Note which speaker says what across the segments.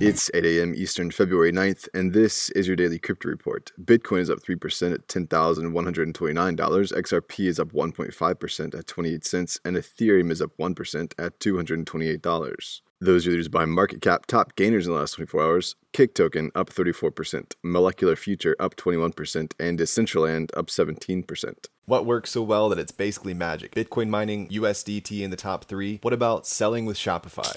Speaker 1: It's 8 a.m. Eastern, February 9th, and this is your daily crypto report. Bitcoin is up 3% at $10,129, XRP is up 1.5% at 28 cents, and Ethereum is up 1% at $228. Those are leaders by market cap, top gainers in the last 24 hours. Kick token up 34%, Molecular Future up 21%, and Decentraland up 17%.
Speaker 2: What works so well that it's basically magic? Bitcoin mining, USDT in the top three. What about selling with Shopify?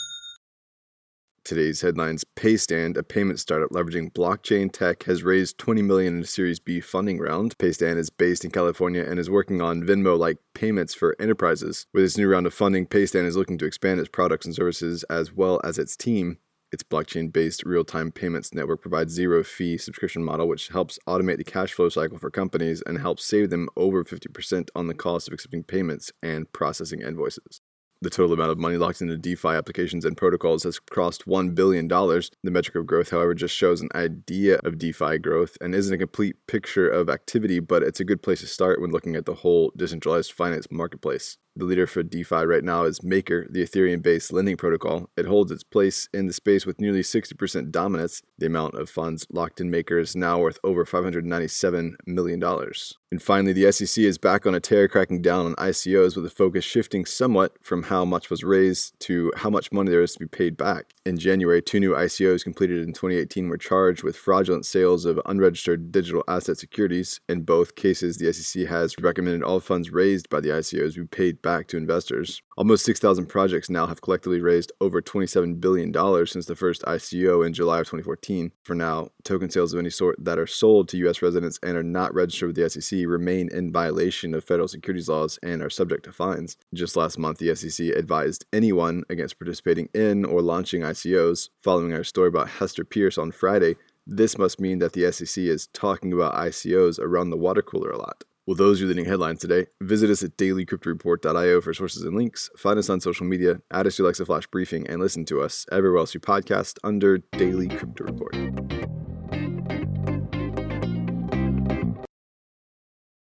Speaker 1: Today's headlines Paystand, a payment startup leveraging blockchain tech, has raised 20 million in a Series B funding round. Paystand is based in California and is working on Venmo-like payments for enterprises. With its new round of funding, Paystand is looking to expand its products and services as well as its team. Its blockchain based real time payments network provides zero fee subscription model, which helps automate the cash flow cycle for companies and helps save them over 50% on the cost of accepting payments and processing invoices. The total amount of money locked into DeFi applications and protocols has crossed $1 billion. The metric of growth, however, just shows an idea of DeFi growth and isn't a complete picture of activity, but it's a good place to start when looking at the whole decentralized finance marketplace. The leader for DeFi right now is Maker, the Ethereum based lending protocol. It holds its place in the space with nearly 60% dominance. The amount of funds locked in Maker is now worth over $597 million. And finally, the SEC is back on a tear cracking down on ICOs with the focus shifting somewhat from how much was raised to how much money there is to be paid back. In January, two new ICOs completed in 2018 were charged with fraudulent sales of unregistered digital asset securities. In both cases, the SEC has recommended all funds raised by the ICOs be paid back to investors. Almost 6,000 projects now have collectively raised over $27 billion since the first ICO in July of 2014. For now, token sales of any sort that are sold to U.S. residents and are not registered with the SEC remain in violation of federal securities laws and are subject to fines. Just last month, the SEC advised anyone against participating in or launching ICOs. Following our story about Hester Peirce on Friday, this must mean that the SEC is talking about ICOs around the water cooler a lot. Well, those are the leading headlines today. Visit us at dailycryptoreport.io for sources and links. Find us on social media, add us to Alexa Flash Briefing, and listen to us everywhere else you podcast under Daily Crypto Report.